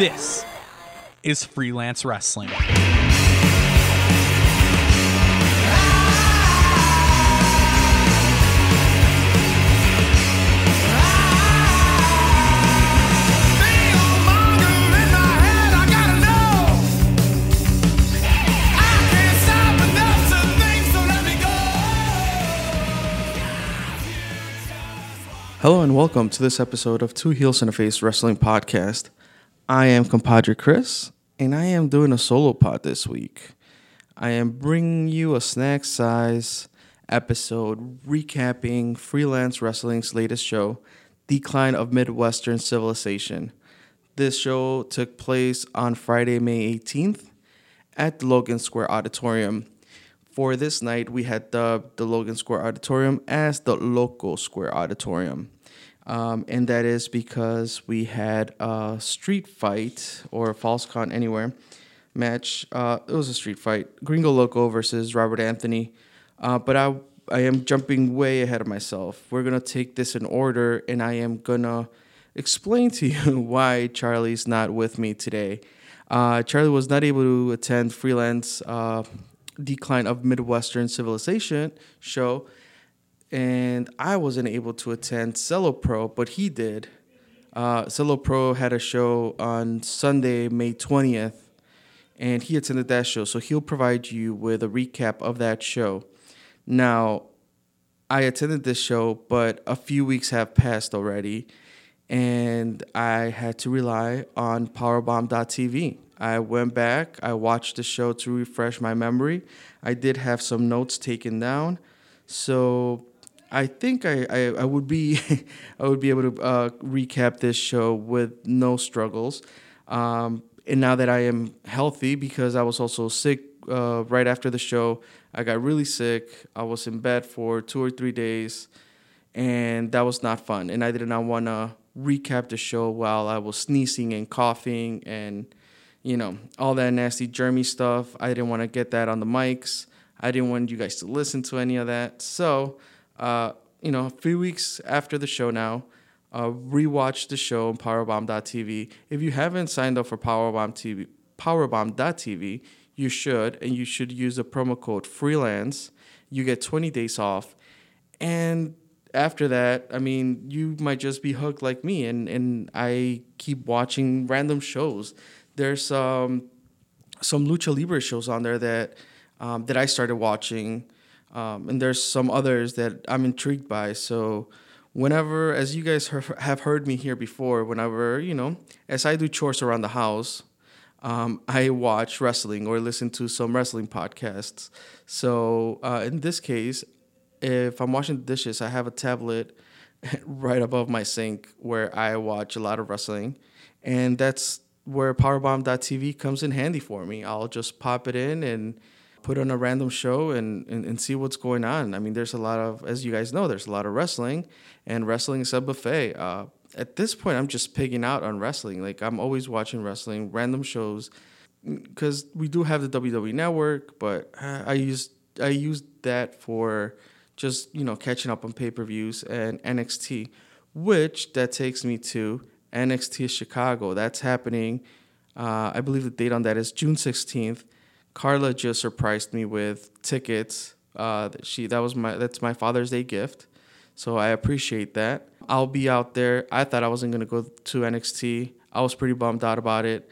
This is Freelance Wrestling. Hello and welcome to this episode of Two Heels and a Face Wrestling Podcast. I am compadre Chris, and I am doing a solo pod this week. I am bringing you a snack size episode recapping freelance wrestling's latest show, Decline of Midwestern Civilization. This show took place on Friday, May 18th at the Logan Square Auditorium. For this night, we had dubbed the Logan Square Auditorium as the Loco Square Auditorium. Um, and that is because we had a street fight or a false count anywhere match. Uh, it was a street fight, Gringo Loco versus Robert Anthony. Uh, but I I am jumping way ahead of myself. We're gonna take this in order, and I am gonna explain to you why Charlie's not with me today. Uh, Charlie was not able to attend freelance uh, decline of Midwestern civilization show and I wasn't able to attend Zelo Pro, but he did. Uh, Zelo Pro had a show on Sunday, May 20th, and he attended that show. So he'll provide you with a recap of that show. Now, I attended this show, but a few weeks have passed already, and I had to rely on Powerbomb.tv. I went back, I watched the show to refresh my memory. I did have some notes taken down. So I think I, I, I would be I would be able to uh, recap this show with no struggles. Um, and now that I am healthy, because I was also sick uh, right after the show, I got really sick. I was in bed for two or three days, and that was not fun. And I did not want to recap the show while I was sneezing and coughing and you know all that nasty germy stuff. I didn't want to get that on the mics. I didn't want you guys to listen to any of that. So uh, you know, a few weeks after the show now, uh, rewatch the show on Powerbomb.tv. If you haven't signed up for Powerbomb TV, Powerbomb.tv, you should, and you should use the promo code freelance. You get 20 days off. And after that, I mean, you might just be hooked like me, and, and I keep watching random shows. There's um, some Lucha Libre shows on there that um, that I started watching um, and there's some others that I'm intrigued by. So whenever, as you guys have heard me here before, whenever you know, as I do chores around the house, um, I watch wrestling or listen to some wrestling podcasts. So uh, in this case, if I'm washing the dishes, I have a tablet right above my sink where I watch a lot of wrestling, and that's where Powerbomb.tv comes in handy for me. I'll just pop it in and put on a random show and, and, and see what's going on. I mean, there's a lot of, as you guys know, there's a lot of wrestling, and wrestling is a buffet. Uh, at this point, I'm just pigging out on wrestling. Like, I'm always watching wrestling, random shows, because we do have the WWE Network, but I use I use that for just you know catching up on pay per views and NXT, which that takes me to NXT Chicago. That's happening. Uh, I believe the date on that is June 16th. Carla just surprised me with tickets. Uh, she that was my that's my Father's Day gift, so I appreciate that. I'll be out there. I thought I wasn't gonna go to NXT. I was pretty bummed out about it,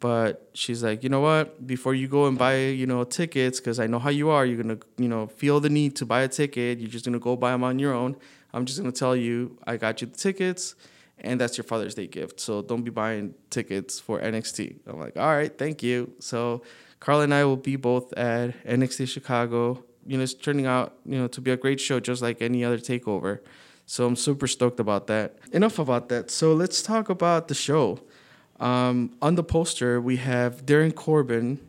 but she's like, you know what? Before you go and buy, you know, tickets, because I know how you are. You're gonna, you know, feel the need to buy a ticket. You're just gonna go buy them on your own. I'm just gonna tell you, I got you the tickets, and that's your Father's Day gift. So don't be buying tickets for NXT. I'm like, all right, thank you. So Carla and I will be both at NXT Chicago. You know, it's turning out, you know, to be a great show, just like any other takeover. So I'm super stoked about that. Enough about that. So let's talk about the show. Um, on the poster, we have Darren Corbin,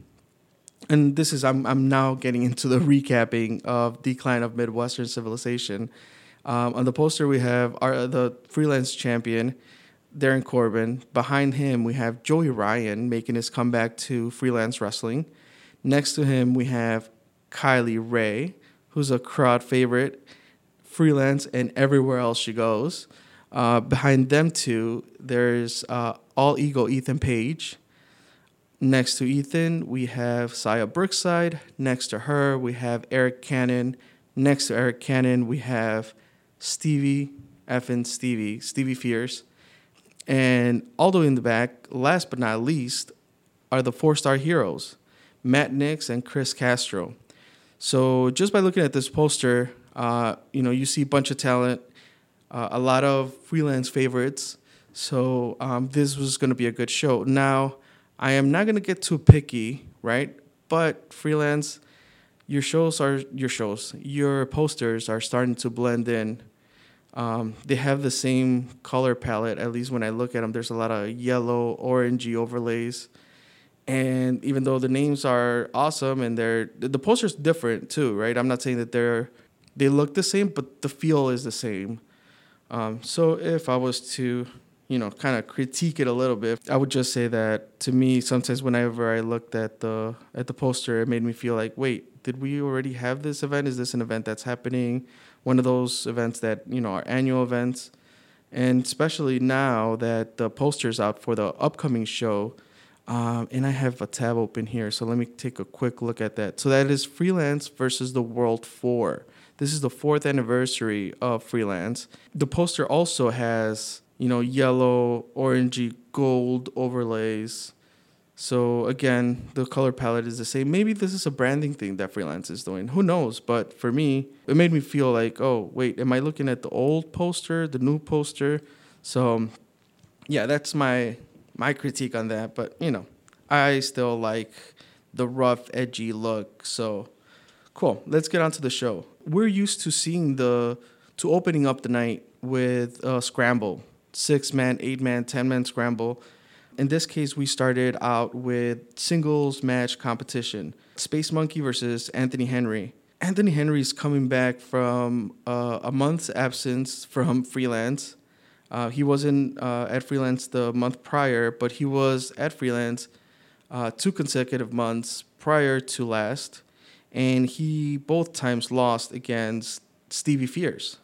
and this is I'm I'm now getting into the recapping of Decline of Midwestern Civilization. Um, on the poster, we have our the freelance champion Darren Corbin. Behind him, we have Joey Ryan making his comeback to freelance wrestling. Next to him, we have Kylie Rae, who's a crowd favorite, freelance and everywhere else she goes. Uh, behind them two, there's uh, All Ego Ethan Page. Next to Ethan, we have Xia Brookside. Next to her, we have Eric Cannon. Next to Eric Cannon, we have Stevie, effing Stevie, Stevie Fierce. And all the way in the back, last but not least, are the four star heroes, Matt Knicks and Chris Castro. So just by looking at this poster, uh, you know, you see a bunch of talent, uh, a lot of freelance favorites. So um, this was going to be a good show. Now, I am not going to get too picky, right? But freelance, your shows are your shows. Your posters are starting to blend in. Um, they have the same color palette. At least when I look at them, there's a lot of yellow, orangey overlays. And even though the names are awesome and they're the poster's different too, right? I'm not saying that they're they look the same, but the feel is the same. Um, so if I was to, you know, kind of critique it a little bit, I would just say that to me, sometimes whenever I looked at the at the poster, it made me feel like, wait, did we already have this event? Is this an event that's happening? One of those events that you know are annual events, and especially now that the poster's out for the upcoming show. Um, and I have a tab open here, so let me take a quick look at that. So that is Freelance versus the World Four. This is the fourth anniversary of Freelance. The poster also has, you know, yellow, orangey, gold overlays. So again, the color palette is the same. Maybe this is a branding thing that Freelance is doing. Who knows? But for me, it made me feel like, oh, wait, am I looking at the old poster, the new poster? So yeah, that's my my critique on that. But you know, I still like the rough, edgy look. So cool. Let's get on to the show we're used to seeing the to opening up the night with a scramble, six man, eight man, ten man scramble. In this case, we started out with singles match competition: Space Monkey versus Anthony Henry. Anthony Henry is coming back from uh, a month's absence from freelance. Uh, he wasn't uh, at freelance the month prior, but he was at freelance uh, two consecutive months prior to last and he both times lost against Stevie Fierce.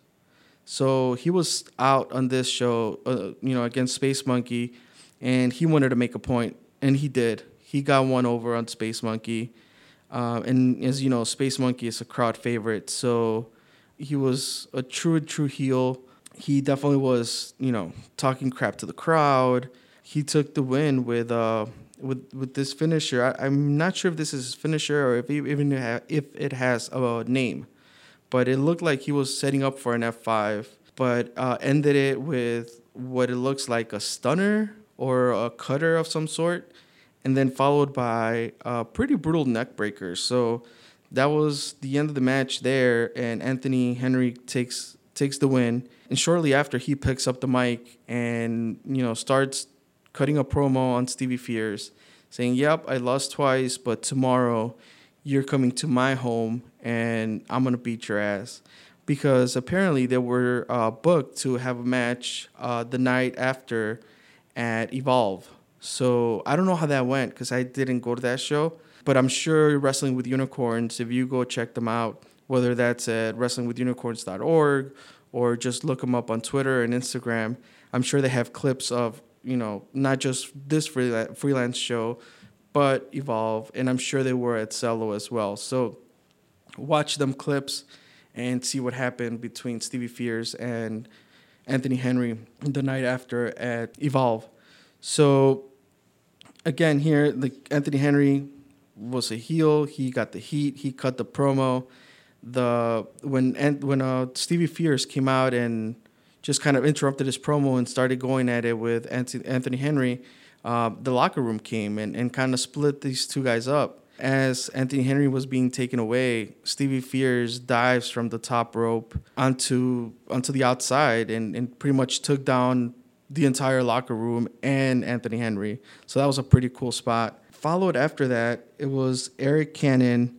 So he was out on this show, uh, you know, against Space Monkey, and he wanted to make a point, and he did. He got one over on Space Monkey, uh, and as you know, Space Monkey is a crowd favorite, so he was a true, true heel. He definitely was, you know, talking crap to the crowd. He took the win with uh, with with this finisher. I, am not sure if this is finisher or if even if it has a name, but it looked like he was setting up for an F5, but uh, ended it with what it looks like a stunner or a cutter of some sort, and then followed by a pretty brutal neck breaker. So that was the end of the match there, and Anthony Henry takes takes the win. And shortly after, he picks up the mic and you know starts cutting a promo on Stevie Fierce, saying, Yep, I lost twice, but tomorrow you're coming to my home and I'm to beat your ass. Because apparently they were uh, booked to have a match uh, the night after at Evolve. So I don't know how that went because I didn't go to that show. But I'm sure Wrestling with Unicorns, if you go check them out, whether that's at wrestlingwithunicorns.org or just look them up on Twitter and Instagram, I'm sure they have clips of you know, not just this freelance show, but Evolve, and I'm sure they were at Zelo as well. So watch them clips and see what happened between Stevie Fierce and Anthony Henry the night after at Evolve. So again, here the Anthony Henry was a heel. He got the heat. He cut the promo. The when when uh, Stevie Fierce came out and just kind of interrupted his promo and started going at it with Anthony Henry, uh, the locker room came and, and kind of split these two guys up. As Anthony Henry was being taken away, Stevie Fierce dives from the top rope onto onto the outside and, and pretty much took down the entire locker room and Anthony Henry. So that was a pretty cool spot. Followed after that, it was Eric Cannon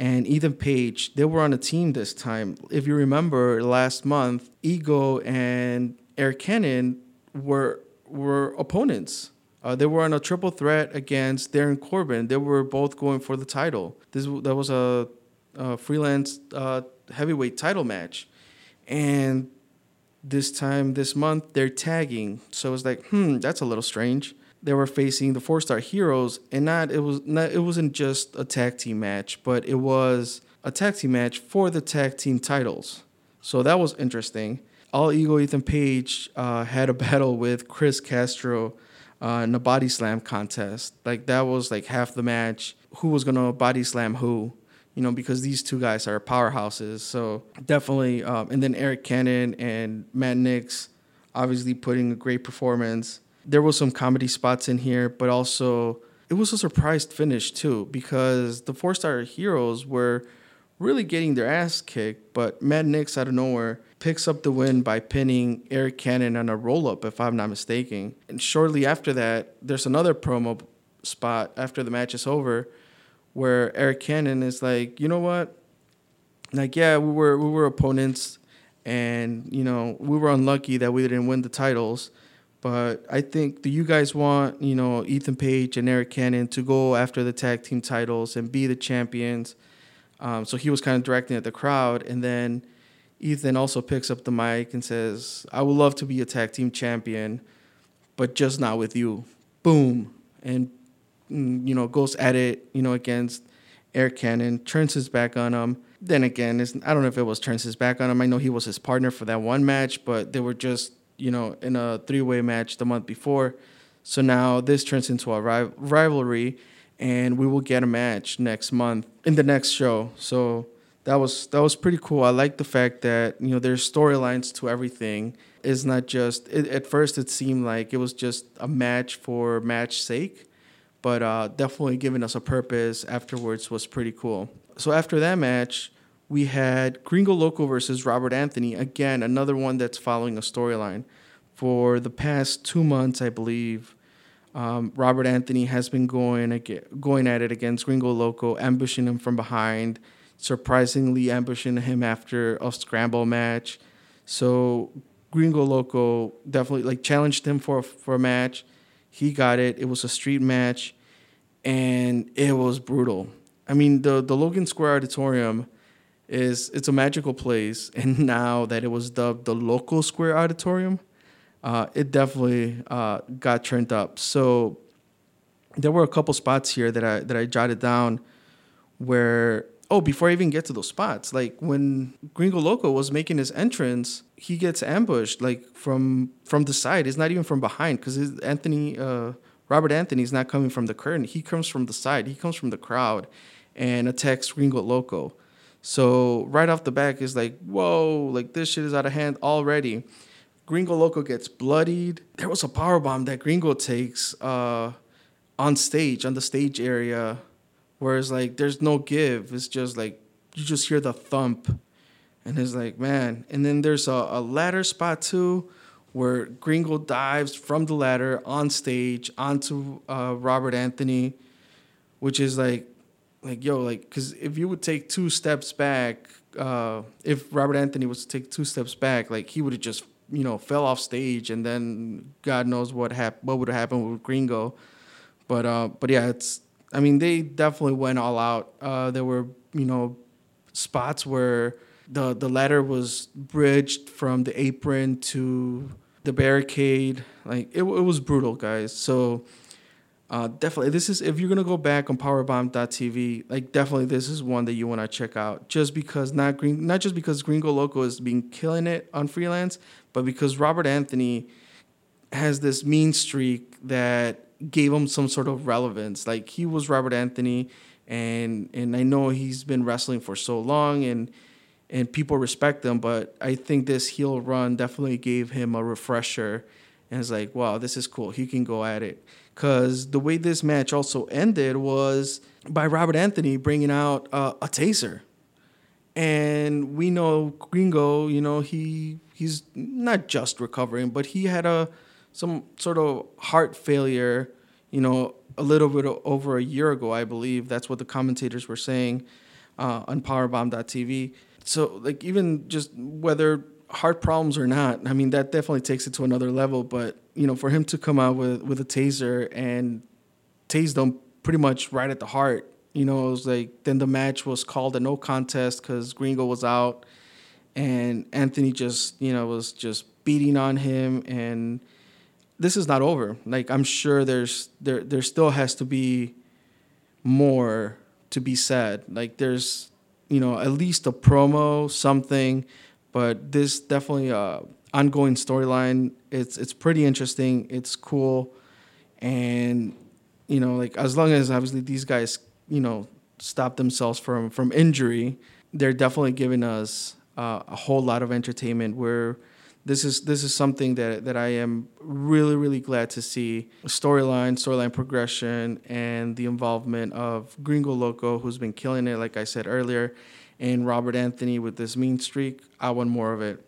and Ethan Page, they were on a team this time. If you remember last month, Ego and Eric Cannon were were opponents. Uh, they were on a triple threat against Darren Corbin. They were both going for the title. This that was a, a freelance uh, heavyweight title match, and this time this month they're tagging. So it's like, hmm, that's a little strange. They were facing the four star heroes, and not it was not it wasn't just a tag team match, but it was a tag team match for the tag team titles. So that was interesting. All Ego Ethan Page uh, had a battle with Chris Castro uh, in a body slam contest. Like that was like half the match. Who was gonna body slam who? You know, because these two guys are powerhouses. So definitely, um, and then Eric Cannon and Matt Knicks, obviously putting a great performance. There was some comedy spots in here, but also it was a surprised finish too because the four star heroes were really getting their ass kicked, but Matt Knicks out of nowhere picks up the win by pinning Eric Cannon on a roll up, if I'm not mistaken. And shortly after that, there's another promo spot after the match is over where Eric Cannon is like, you know what? Like, yeah, we were we were opponents and you know, we were unlucky that we didn't win the titles. But I think do you guys want, you know, Ethan Page and Eric Cannon to go after the tag team titles and be the champions? Um, so he was kind of directing at the crowd, and then Ethan also picks up the mic and says, "I would love to be a tag team champion, but just not with you." Boom, and Mm, you know goes at it, you know, against Eric Cannon, turns his back on him. Then again, I don't know if it was turns his back on him. I know he was his partner for that one match, but they were just you know in a three way match the month before. So now this turns into a rivalry and we will get a match next month in the next show. So that was that was pretty cool. I like the fact that you know there's storylines to everything. It's not just it, at first it seemed like it was just a match for match sake, but uh, definitely giving us a purpose afterwards was pretty cool. So after that match, we had Gringo Loco versus Robert Anthony again, another one that's following a storyline. For the past two months, I believe, um, Robert Anthony has been going going at it against Gringo Loco, ambushing him from behind, surprisingly ambushing him after a scramble match. So Gringo Loco definitely like challenged him for for a match. He got it. It was a street match, and it was brutal. I mean, the the Logan Square Auditorium is it's a magical place, and now that it was dubbed the Loco Square Auditorium, uh, it definitely uh, got turned up. So there were a couple spots here that I that I jotted down where oh before I even get to those spots, like when Gringo Loco was making his entrance, he gets ambushed like from from the side. It's not even from behind because Anthony uh, Robert Anthony is not coming from the curtain. He comes from the side. He comes from the crowd and attacks Gringo Loco. So right off the back is like whoa, like this shit is out of hand already. Gringo Loco gets bloodied. There was a power bomb that Gringo takes uh, on stage, on the stage area, whereas like there's no give. It's just like you just hear the thump, and it's like man. And then there's a, a ladder spot too, where Gringo dives from the ladder on stage onto uh, Robert Anthony, which is like like yo like because if you would take two steps back uh, if Robert Anthony was to take two steps back, like he would have just you know, fell off stage, and then God knows what hap- what would have happened with Gringo. But uh, but yeah, it's. I mean, they definitely went all out. Uh, there were you know spots where the the ladder was bridged from the apron to the barricade. Like it, it was brutal, guys. So uh, definitely, this is if you're gonna go back on Powerbomb.tv, like definitely this is one that you want to check out. Just because not green, not just because Gringo Loco is being killing it on freelance, but because Robert Anthony has this mean streak that gave him some sort of relevance. Like he was Robert Anthony, and and I know he's been wrestling for so long, and and people respect him. But I think this heel run definitely gave him a refresher, and it's like, wow, this is cool. He can go at it because the way this match also ended was by Robert Anthony bringing out uh, a taser. And we know Gringo, you know, he he's not just recovering, but he had a some sort of heart failure, you know, a little bit over a year ago, I believe. That's what the commentators were saying uh, on Powerbomb.tv. So, like, even just whether heart problems or not, I mean, that definitely takes it to another level. But you know, for him to come out with with a taser and tase them pretty much right at the heart, you know, it was like then the match was called a no contest because Gringo was out, and Anthony just you know was just beating on him and this is not over. Like I'm sure there's there there still has to be more to be said. Like there's you know at least a promo something, but this definitely a ongoing storyline. It's it's pretty interesting. It's cool, and you know like as long as obviously these guys you know stop themselves from from injury, they're definitely giving us uh, a whole lot of entertainment. Where this is this is something that that I am really really glad to see. Storyline storyline progression and the involvement of Gringo Loco who's been killing it like I said earlier and Robert Anthony with this mean streak. I want more of it.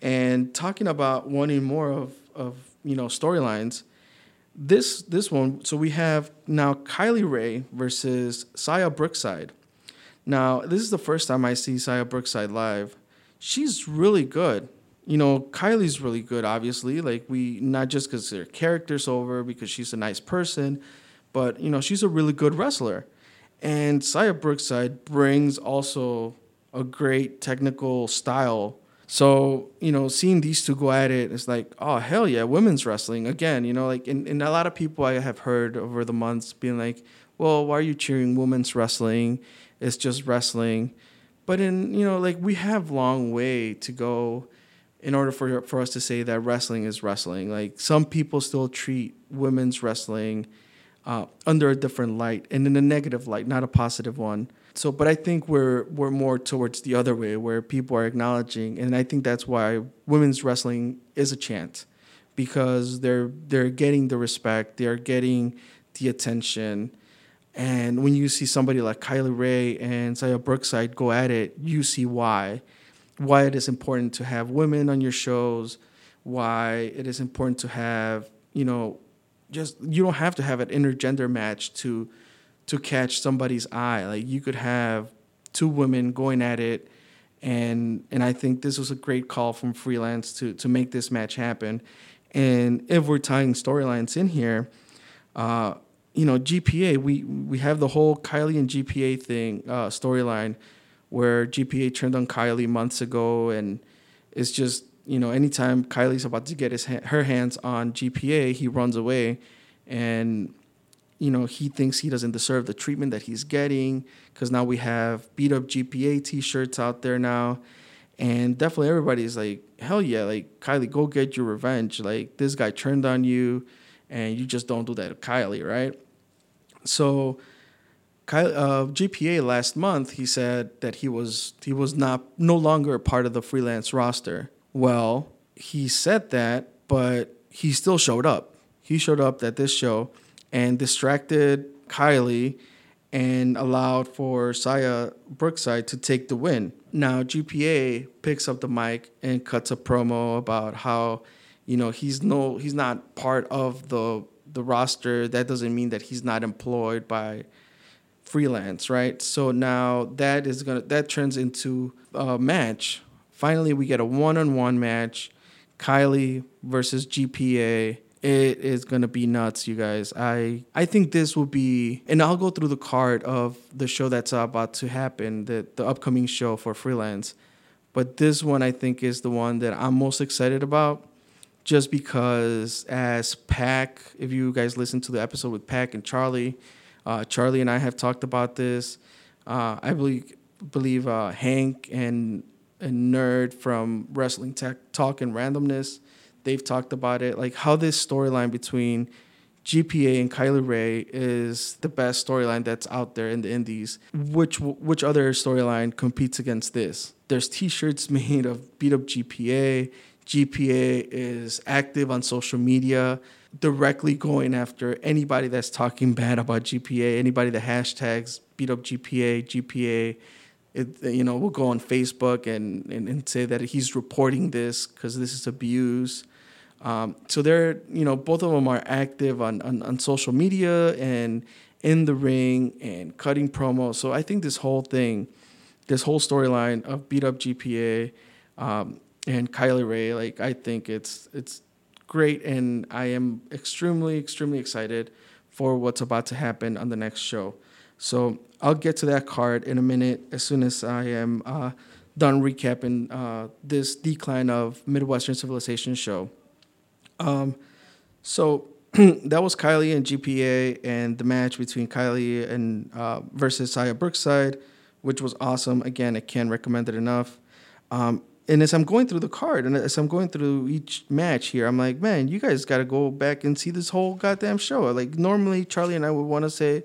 And talking about wanting more of of you know storylines this this one so we have now Kylie Rae versus Xia Brookside. Now this is the first time I see Xia Brookside live. She's really good you know, Kylie's really good, obviously. Like we not just because their character's over, because she's a nice person, but you know, she's a really good wrestler. And Xia Brookside brings also a great technical style. So, you know, seeing these two go at it, it's like, oh hell yeah, women's wrestling. Again, you know, like and, and a lot of people I have heard over the months being like, Well, why are you cheering women's wrestling? It's just wrestling. But in, you know, like we have long way to go in order for for us to say that wrestling is wrestling. Like some people still treat women's wrestling uh, under a different light and in a negative light, not a positive one. So, but I think we're we're more towards the other way, where people are acknowledging, and I think that's why women's wrestling is a chant, because they're they're getting the respect, they're getting the attention, and when you see somebody like Kylie Rae and Xia Brookside go at it, you see why why it is important to have women on your shows, why it is important to have, you know, just you don't have to have an intergender match to to catch somebody's eye. Like you could have two women going at it and and I think this was a great call from freelance to to make this match happen. And if we're tying storylines in here, uh, you know, GPA, we we have the whole Kylie and GPA thing uh, storyline where GPA turned on Kylie months ago, and it's just you know anytime Kylie's about to get his ha- her hands on GPA, he runs away, and you know he thinks he doesn't deserve the treatment that he's getting because now we have beat up GPA T-shirts out there now, and definitely everybody's like hell yeah, like Kylie, go get your revenge. Like this guy turned on you, and you just don't do that to Kylie, right? So uh, GPA last month, he said that he was he was not no longer a part of the freelance roster. Well, he said that, but he still showed up. He showed up at this show and distracted Kylie and allowed for Xia Brookside to take the win. Now GPA picks up the mic and cuts a promo about how, you know, he's no he's not part of the the roster. That doesn't mean that he's not employed by freelance, right? So now that is gonna that turns into a match. Finally, we get a one-on-one match, Kylie versus GPA. It is gonna be nuts, you guys. I I think this will be, and I'll go through the card of the show that's about to happen, the the upcoming show for freelance. But this one I think is the one that I'm most excited about just because as Pack, if you guys listen to the episode with Pack and Charlie, uh, Charlie and I have talked about this. Uh, I believe believe uh, Hank and Nerd from Wrestling Tech Talk and Randomness, they've talked about it. Like how this storyline between GPA and Kylie Rae is the best storyline that's out there in the indies. Which which other storyline competes against this? There's T-shirts made of beat up GPA. GPA is active on social media directly going after anybody that's talking bad about GPA, anybody that hashtags beat up GPA, GPA. It, you know, will go on Facebook and, and, and say that he's reporting this because this is abuse. Um, so they're, you know, both of them are active on, on, on social media and in the ring and cutting promos. So I think this whole thing, this whole storyline of beat up GPA um, and Kylie Rae, like I think it's it's great, and I am extremely, extremely excited for what's about to happen on the next show. So I'll get to that card in a minute as soon as I am uh, done recapping uh, this decline of Midwestern Civilization show. Um, so that was Kylie and GPA and the match between Kylie and uh, versus Xia Brookside, which was awesome. Again, I can't recommend it enough. Um, and as I'm going through the card and as I'm going through each match here, I'm like, man, you guys got to go back and see this whole goddamn show. Like normally, Charlie and I would want to say,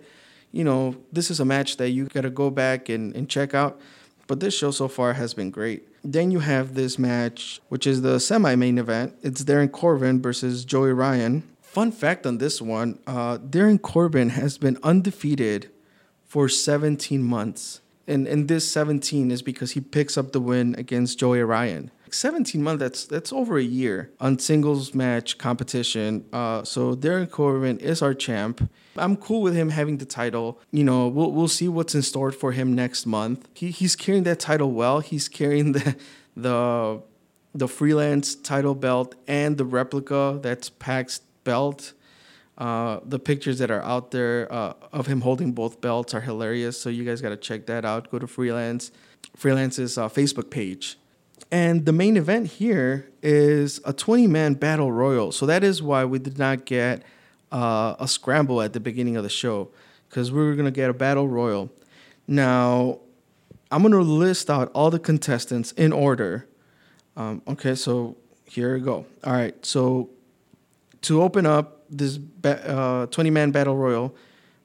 you know, this is a match that you got to go back and, and check out. But this show so far has been great. Then you have this match, which is the semi main event. It's Darren Corbin versus Joey Ryan. Fun fact on this one uh, Darren Corbin has been undefeated for 17 months. And, this 17 is because he picks up the win against Joey Ryan. 17 months, that's that's over a year on singles match competition. Uh, so Darren Corbin is our champ. I'm cool with him having the title. You know, we'll we'll see what's in store for him next month. He he's carrying that title well. He's carrying the the the freelance title belt and the replica that's PAC's belt. Uh, the pictures that are out there uh, of him holding both belts are hilarious. So you guys got to check that out. Go to Freelance, Freelance's uh, Facebook page. And the main event here is a 20 man battle royal. So that is why we did not get uh, a scramble at the beginning of the show, because we were going to get a battle royal. Now, I'm going to list out all the contestants in order. Um, okay, so here we go. All right, so to open up this 20 uh, man battle royal,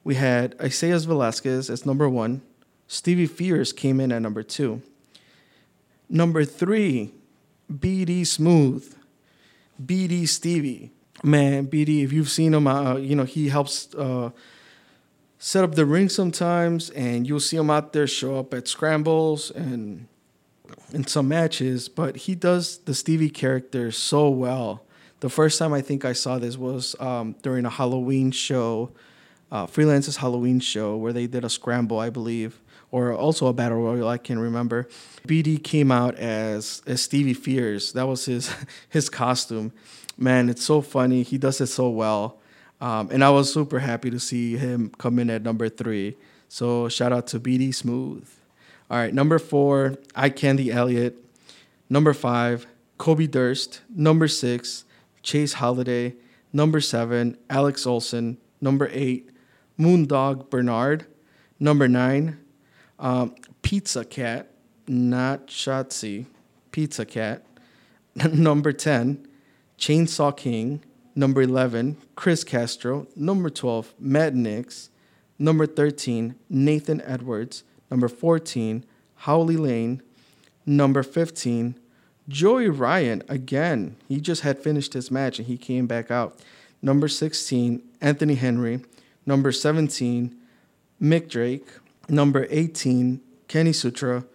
we had Isaias Velasquez as number one. Stevie Fierce came in at number two. Number three, BD Smooth. BD Stevie. Man, BD, if you've seen him, uh, you know, he helps uh, set up the ring sometimes, and you'll see him out there show up at scrambles and in some matches, but he does the Stevie character so well. The first time I think I saw this was um, during a Halloween show, uh, Freelance's Halloween show, where they did a scramble, I believe, or also a battle royal. I can't remember. BD came out as as Stevie Fierce. That was his his costume. Man, it's so funny. He does it so well. Um, and I was super happy to see him come in at number three. So shout out to BD Smooth. All right, number four, Eye Candy Elliott. Number five, Kobe Durst. Number six, Chase Holiday. Number seven, Alex Olson. Number eight, Moondog Bernard. Number nine, um, Pizza Cat, not Shotzi, Pizza Cat. Number 10, Chainsaw King. Number 11, Chris Castro. Number 12, Matt Knicks. Number 13, Nathan Edwards. Number 14, Holly Lane. Number 15, Joey Ryan, again, he just had finished his match and he came back out. Number 16, Anthony Henry. Number 17, Mick Drake. Number 18, Kenny Sutra.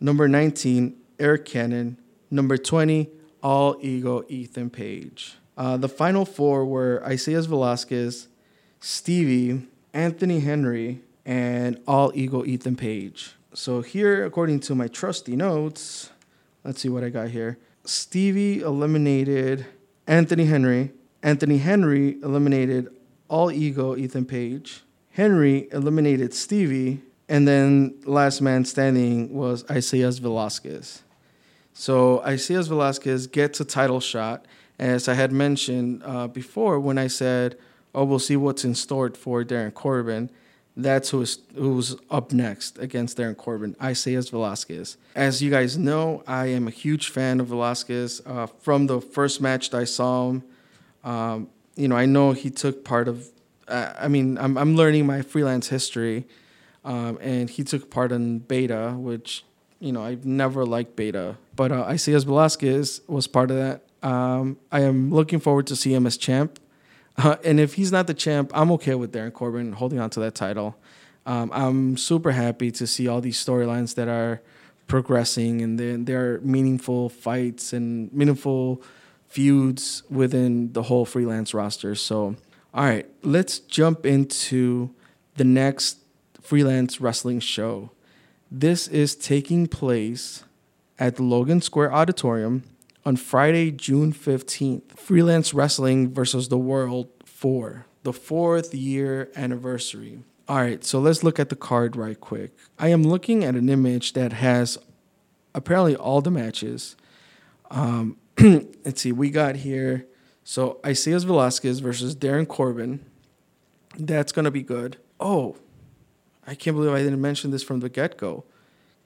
Number 19, Eric Cannon. Number 20, All Ego Ethan Page. Uh, the final four were Isaias Velasquez, Stevie, Anthony Henry, and All Ego Ethan Page. So here, according to my trusty notes, Let's see what I got here. Stevie eliminated Anthony Henry. Anthony Henry eliminated all ego Ethan Page. Henry eliminated Stevie. And then last man standing was Isaias Velasquez. So Isaias Velasquez gets a title shot. As I had mentioned uh, before, when I said, oh, we'll see what's in store for Darren Corbin that's who's who's up next against Darren Corbin, Isaias Velasquez. As you guys know, I am a huge fan of Velasquez. Uh, from the first match that I saw him, um, you know, I know he took part of. Uh, I mean, I'm I'm learning my freelance history, um, and he took part in beta, which you know I've never liked beta, but uh, Isaias Velasquez was part of that. Um, I am looking forward to see him as champ. Uh, and if he's not the champ, I'm okay with Darren Corbin holding on to that title. Um, I'm super happy to see all these storylines that are progressing and there are meaningful fights and meaningful feuds within the whole freelance roster. So, all right, let's jump into the next freelance wrestling show. This is taking place at Logan Square Auditorium on Friday, June 15th, Freelance Wrestling versus the World 4, the fourth year anniversary. All right, so let's look at the card right quick. I am looking at an image that has apparently all the matches. Um, let's see, we got here. So Isaias Velasquez versus Darren Corbin. That's gonna be good. Oh, I can't believe I didn't mention this from the get go.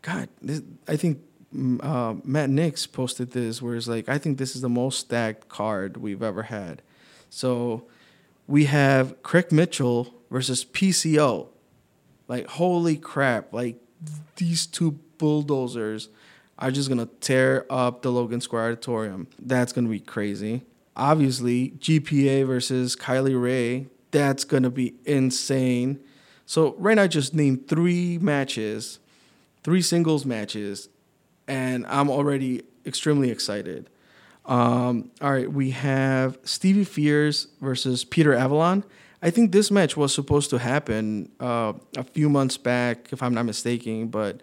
God, this, I think uh, Matt Knicks posted this where it's like, I think this is the most stacked card we've ever had. So we have Craig Mitchell versus PCO. Like, holy crap. Like, these two bulldozers are just to tear up the Logan Square Auditorium. That's to be crazy. Obviously, GPA versus Kylie Rae. That's to be insane. So, right now, I just named three matches, three singles matches, and I'm already extremely excited. Um, all right, we have Stevie Fierce versus Peter Avalon. I think this match was supposed to happen uh, a few months back, if I'm not mistaken, but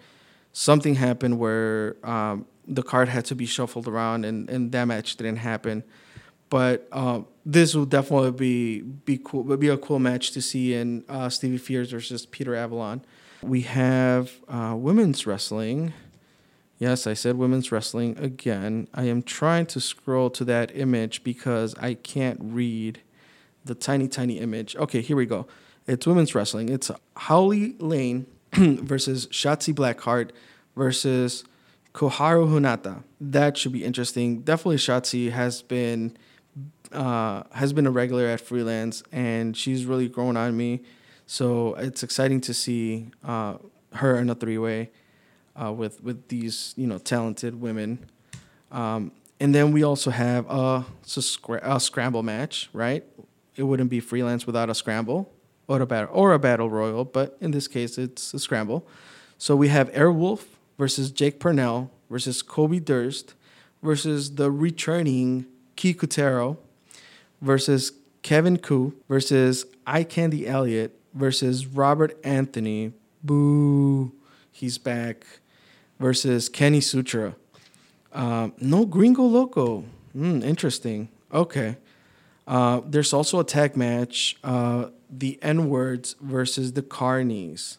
something happened where um, the card had to be shuffled around, and, and that match didn't happen. But uh, this will definitely be be cool. Would be a cool match to see in uh, Stevie Fierce versus Peter Avalon. We have uh, women's wrestling. Yes, I said women's wrestling again. I am trying to scroll to that image because I can't read the tiny, tiny image. Okay, here we go. It's women's wrestling. It's Holly Lane versus Shotzi Blackheart versus Koharu Hinata. That should be interesting. Definitely Shotzi has been uh, has been a regular at freelance and she's really grown on me. So it's exciting to see uh, her in a three way uh, with with these you know talented women. Um, and then we also have a, a, scramble match, right? It wouldn't be freelance without a scramble or a battle or a battle royal, but in this case, it's a scramble. So we have Airwolf versus Jake Parnell versus Kobe Durst versus the returning Kikutaro versus Kevin Ku versus Eye Candy Elliott versus Robert Anthony. Boo, he's back versus Kenny Sutra. Um, no Gringo Loco. Mm, interesting. Okay. Uh, there's also a tag match, uh, the N words versus the Carnies.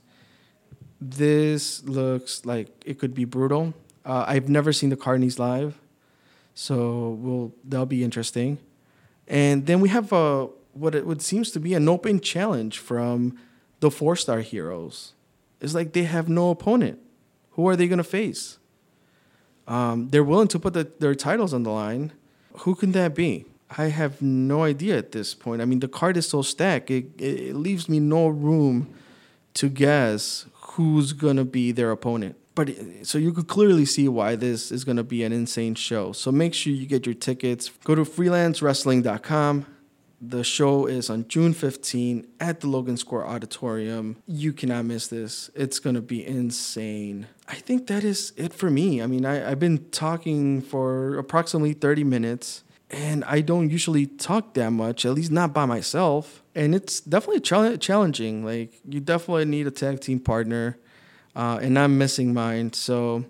This looks like it could be brutal. Uh, I've never seen the Carnies live, so we'll that'll be interesting. And then we have a what it would seems to be an open challenge from the four star heroes. It's like they have no opponent. Who are they going to face? Um, they're willing to put the, their titles on the line. Who can that be? I have no idea at this point. I mean, the card is so stacked, it, it leaves me no room to guess who's going to be their opponent. But so you could clearly see why this is going to be an insane show. So make sure you get your tickets. Go to freelancewrestling.com the show is on June 15 at the Logan Square Auditorium. You cannot miss this. It's going to be insane. I think that is it for me. I mean, I, I've been talking for approximately 30 minutes, and I don't usually talk that much, at least not by myself. And it's definitely challenging. Like, you definitely need a tag team partner, uh, and I'm missing mine. So,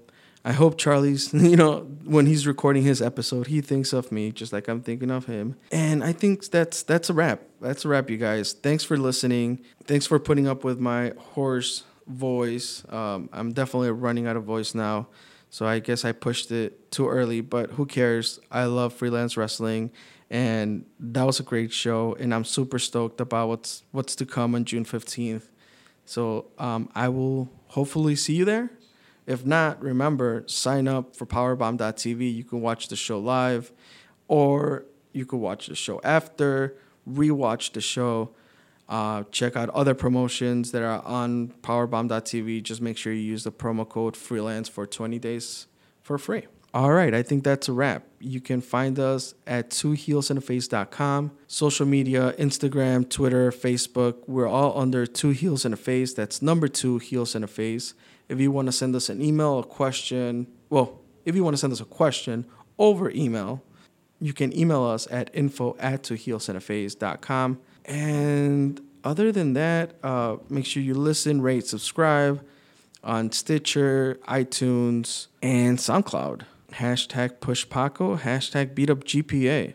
I hope Charlie's, you know, when he's recording his episode, he thinks of me just like I'm thinking of him. And I think that's that's a wrap. That's a wrap, you guys. Thanks for listening. Thanks for putting up with my hoarse voice. Um, I'm definitely running out of voice now. So I guess I pushed it too early, but who cares? I love freelance wrestling and that was a great show and I'm super stoked about what's what's to come on June 15th. So um, I will hopefully see you there. If not, remember, sign up for powerbomb.tv. You can watch the show live or you could watch the show after, rewatch the show, uh, check out other promotions that are on powerbomb.tv. Just make sure you use the promo code freelance for 20 days for free. All right, I think that's a wrap. You can find us at twoheelsandaface.com. Social media, Instagram, Twitter, Facebook, we're all under Two Heels and a Face. That's number two, Heels and a Face. If you want to send us an email, a question, well, if you want to send us a question over email, you can email us at info at twoheelsandaface.com. And other than that, uh, make sure you listen, rate, subscribe on Stitcher, iTunes, and SoundCloud. Hashtag push Paco, hashtag beat up GPA.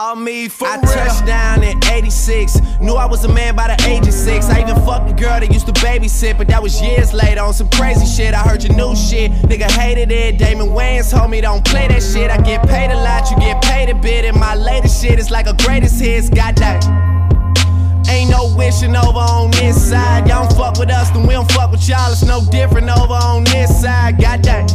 All me for I real. touched down in 86. Knew I was a man by the age of six. I even fucked a girl that used to babysit, but that was years later on some crazy shit. I heard your new shit. Nigga hated it. Damon Wayans told me don't play that shit. I get paid a lot, you get paid a bit. And my latest shit is like a greatest hits. Got that. Ain't no wishing over on this side. Y'all don't fuck with us, then we don't fuck with y'all. It's no different over on this side. Got that.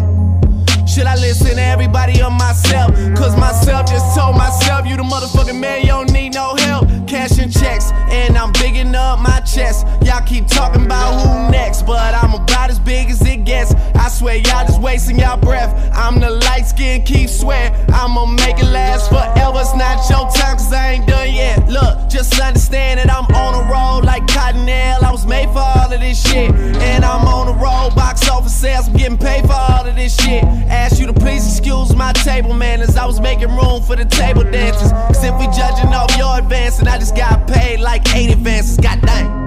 Should I listen to everybody or myself? Cause myself just told myself, you the motherfucking man, you don't need no help. Cashing checks, and I'm bigging up my chest. Y'all keep talking about who next, but I'm about as big as it gets. I swear, y'all just wasting y'all breath. I'm the light skin, Keith Sweat. I'ma make it last forever. It's not your time, cause I ain't done yet. Look, just understand that I'm on a roll like Cottonelle. I was made for all of this shit. And I'm on a roll, box office sales, I'm getting paid for all of this shit ask you to please excuse my table manners. I was making room for the table dancers. Cause if we judging off your advance, and I just got paid like eight advances, god dang.